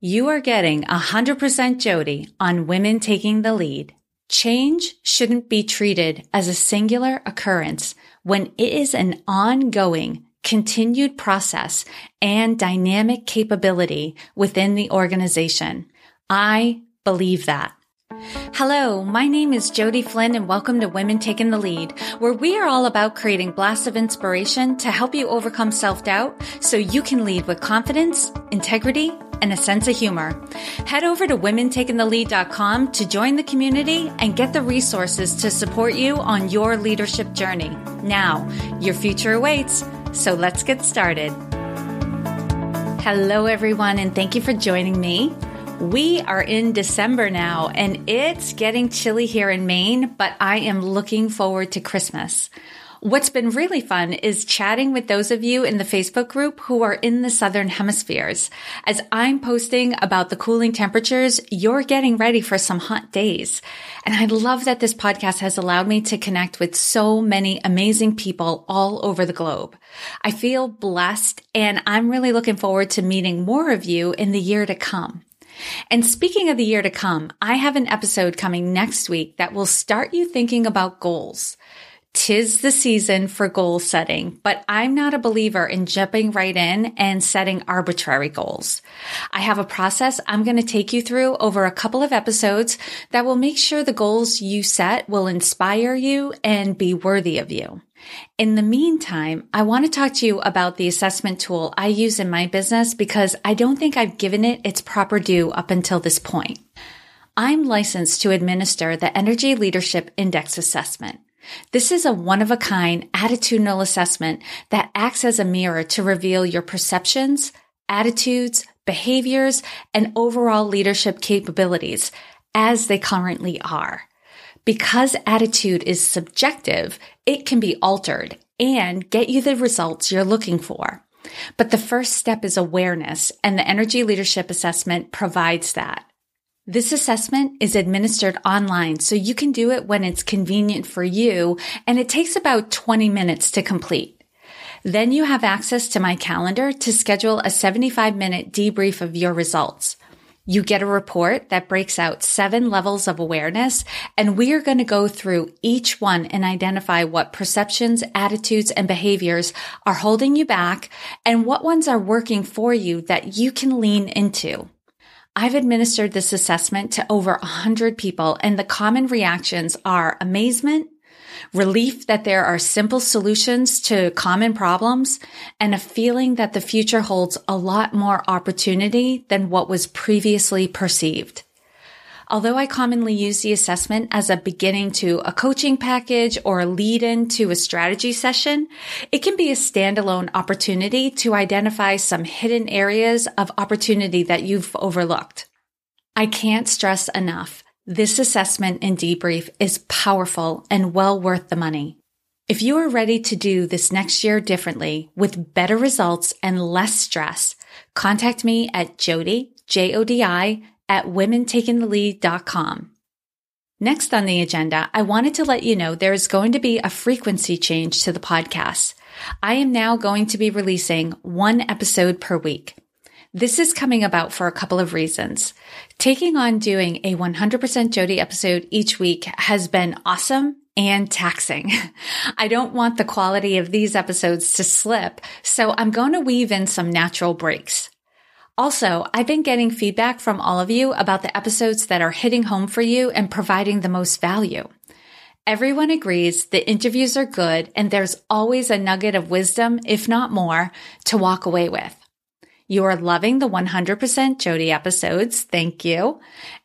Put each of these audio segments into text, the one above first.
You are getting 100% Jodi on women taking the lead. Change shouldn't be treated as a singular occurrence when it is an ongoing, continued process and dynamic capability within the organization. I believe that. Hello, my name is Jodi Flynn and welcome to Women Taking the Lead, where we are all about creating blasts of inspiration to help you overcome self-doubt so you can lead with confidence, integrity, and a sense of humor. Head over to womentakingthelead.com to join the community and get the resources to support you on your leadership journey. Now, your future awaits, so let's get started. Hello, everyone, and thank you for joining me. We are in December now, and it's getting chilly here in Maine, but I am looking forward to Christmas. What's been really fun is chatting with those of you in the Facebook group who are in the southern hemispheres. As I'm posting about the cooling temperatures, you're getting ready for some hot days. And I love that this podcast has allowed me to connect with so many amazing people all over the globe. I feel blessed and I'm really looking forward to meeting more of you in the year to come. And speaking of the year to come, I have an episode coming next week that will start you thinking about goals. Tis the season for goal setting, but I'm not a believer in jumping right in and setting arbitrary goals. I have a process I'm going to take you through over a couple of episodes that will make sure the goals you set will inspire you and be worthy of you. In the meantime, I want to talk to you about the assessment tool I use in my business because I don't think I've given it its proper due up until this point. I'm licensed to administer the Energy Leadership Index Assessment. This is a one of a kind attitudinal assessment that acts as a mirror to reveal your perceptions, attitudes, behaviors, and overall leadership capabilities as they currently are. Because attitude is subjective, it can be altered and get you the results you're looking for. But the first step is awareness, and the Energy Leadership Assessment provides that. This assessment is administered online, so you can do it when it's convenient for you, and it takes about 20 minutes to complete. Then you have access to my calendar to schedule a 75 minute debrief of your results. You get a report that breaks out seven levels of awareness, and we are going to go through each one and identify what perceptions, attitudes, and behaviors are holding you back and what ones are working for you that you can lean into. I've administered this assessment to over 100 people, and the common reactions are amazement, relief that there are simple solutions to common problems, and a feeling that the future holds a lot more opportunity than what was previously perceived. Although I commonly use the assessment as a beginning to a coaching package or a lead in to a strategy session, it can be a standalone opportunity to identify some hidden areas of opportunity that you've overlooked. I can't stress enough. This assessment and debrief is powerful and well worth the money. If you are ready to do this next year differently with better results and less stress, contact me at Jodi, J-O-D-I at womentakingthelead.com. Next on the agenda, I wanted to let you know there is going to be a frequency change to the podcast. I am now going to be releasing one episode per week. This is coming about for a couple of reasons. Taking on doing a 100% Jodi episode each week has been awesome and taxing. I don't want the quality of these episodes to slip, so I'm going to weave in some natural breaks. Also, I've been getting feedback from all of you about the episodes that are hitting home for you and providing the most value. Everyone agrees the interviews are good and there's always a nugget of wisdom, if not more, to walk away with. You are loving the 100% Jodi episodes. Thank you.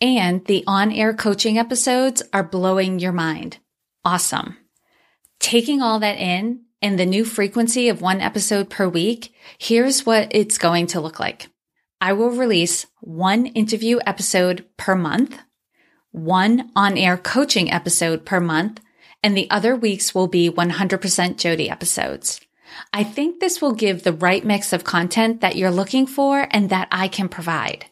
And the on air coaching episodes are blowing your mind. Awesome. Taking all that in and the new frequency of one episode per week, here's what it's going to look like. I will release one interview episode per month, one on air coaching episode per month, and the other weeks will be 100% Jodi episodes. I think this will give the right mix of content that you're looking for and that I can provide.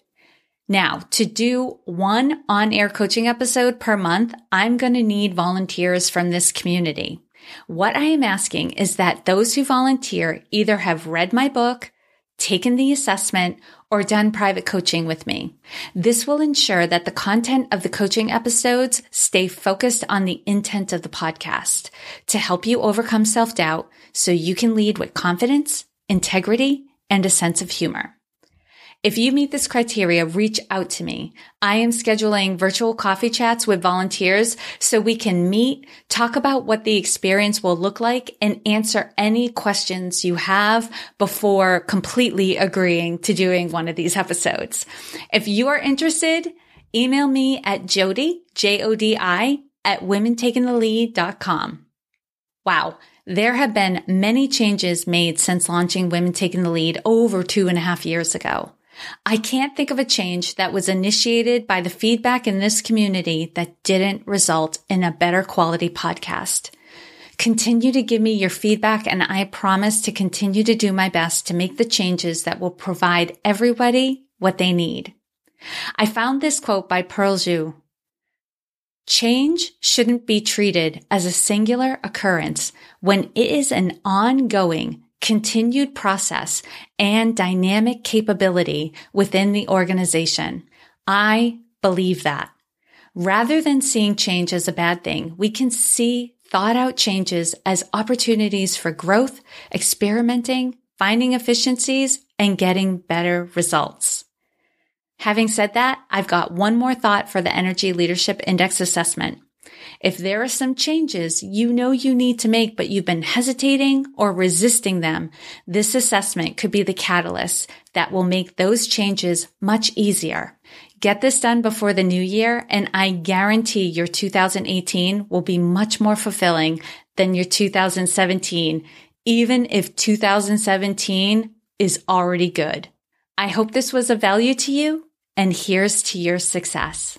Now, to do one on air coaching episode per month, I'm going to need volunteers from this community. What I am asking is that those who volunteer either have read my book, taken the assessment, or done private coaching with me. This will ensure that the content of the coaching episodes stay focused on the intent of the podcast to help you overcome self-doubt so you can lead with confidence, integrity, and a sense of humor. If you meet this criteria, reach out to me. I am scheduling virtual coffee chats with volunteers so we can meet, talk about what the experience will look like, and answer any questions you have before completely agreeing to doing one of these episodes. If you are interested, email me at Jodi, J-O-D-I, at womentakingthelead.com. Wow. There have been many changes made since launching Women Taking the Lead over two and a half years ago. I can't think of a change that was initiated by the feedback in this community that didn't result in a better quality podcast. Continue to give me your feedback and I promise to continue to do my best to make the changes that will provide everybody what they need. I found this quote by Pearl Zhu. Change shouldn't be treated as a singular occurrence when it is an ongoing continued process and dynamic capability within the organization. I believe that. Rather than seeing change as a bad thing, we can see thought out changes as opportunities for growth, experimenting, finding efficiencies, and getting better results. Having said that, I've got one more thought for the Energy Leadership Index assessment. If there are some changes you know you need to make, but you've been hesitating or resisting them, this assessment could be the catalyst that will make those changes much easier. Get this done before the new year, and I guarantee your 2018 will be much more fulfilling than your 2017, even if 2017 is already good. I hope this was of value to you, and here's to your success.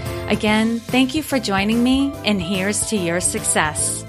Again, thank you for joining me, and here's to your success.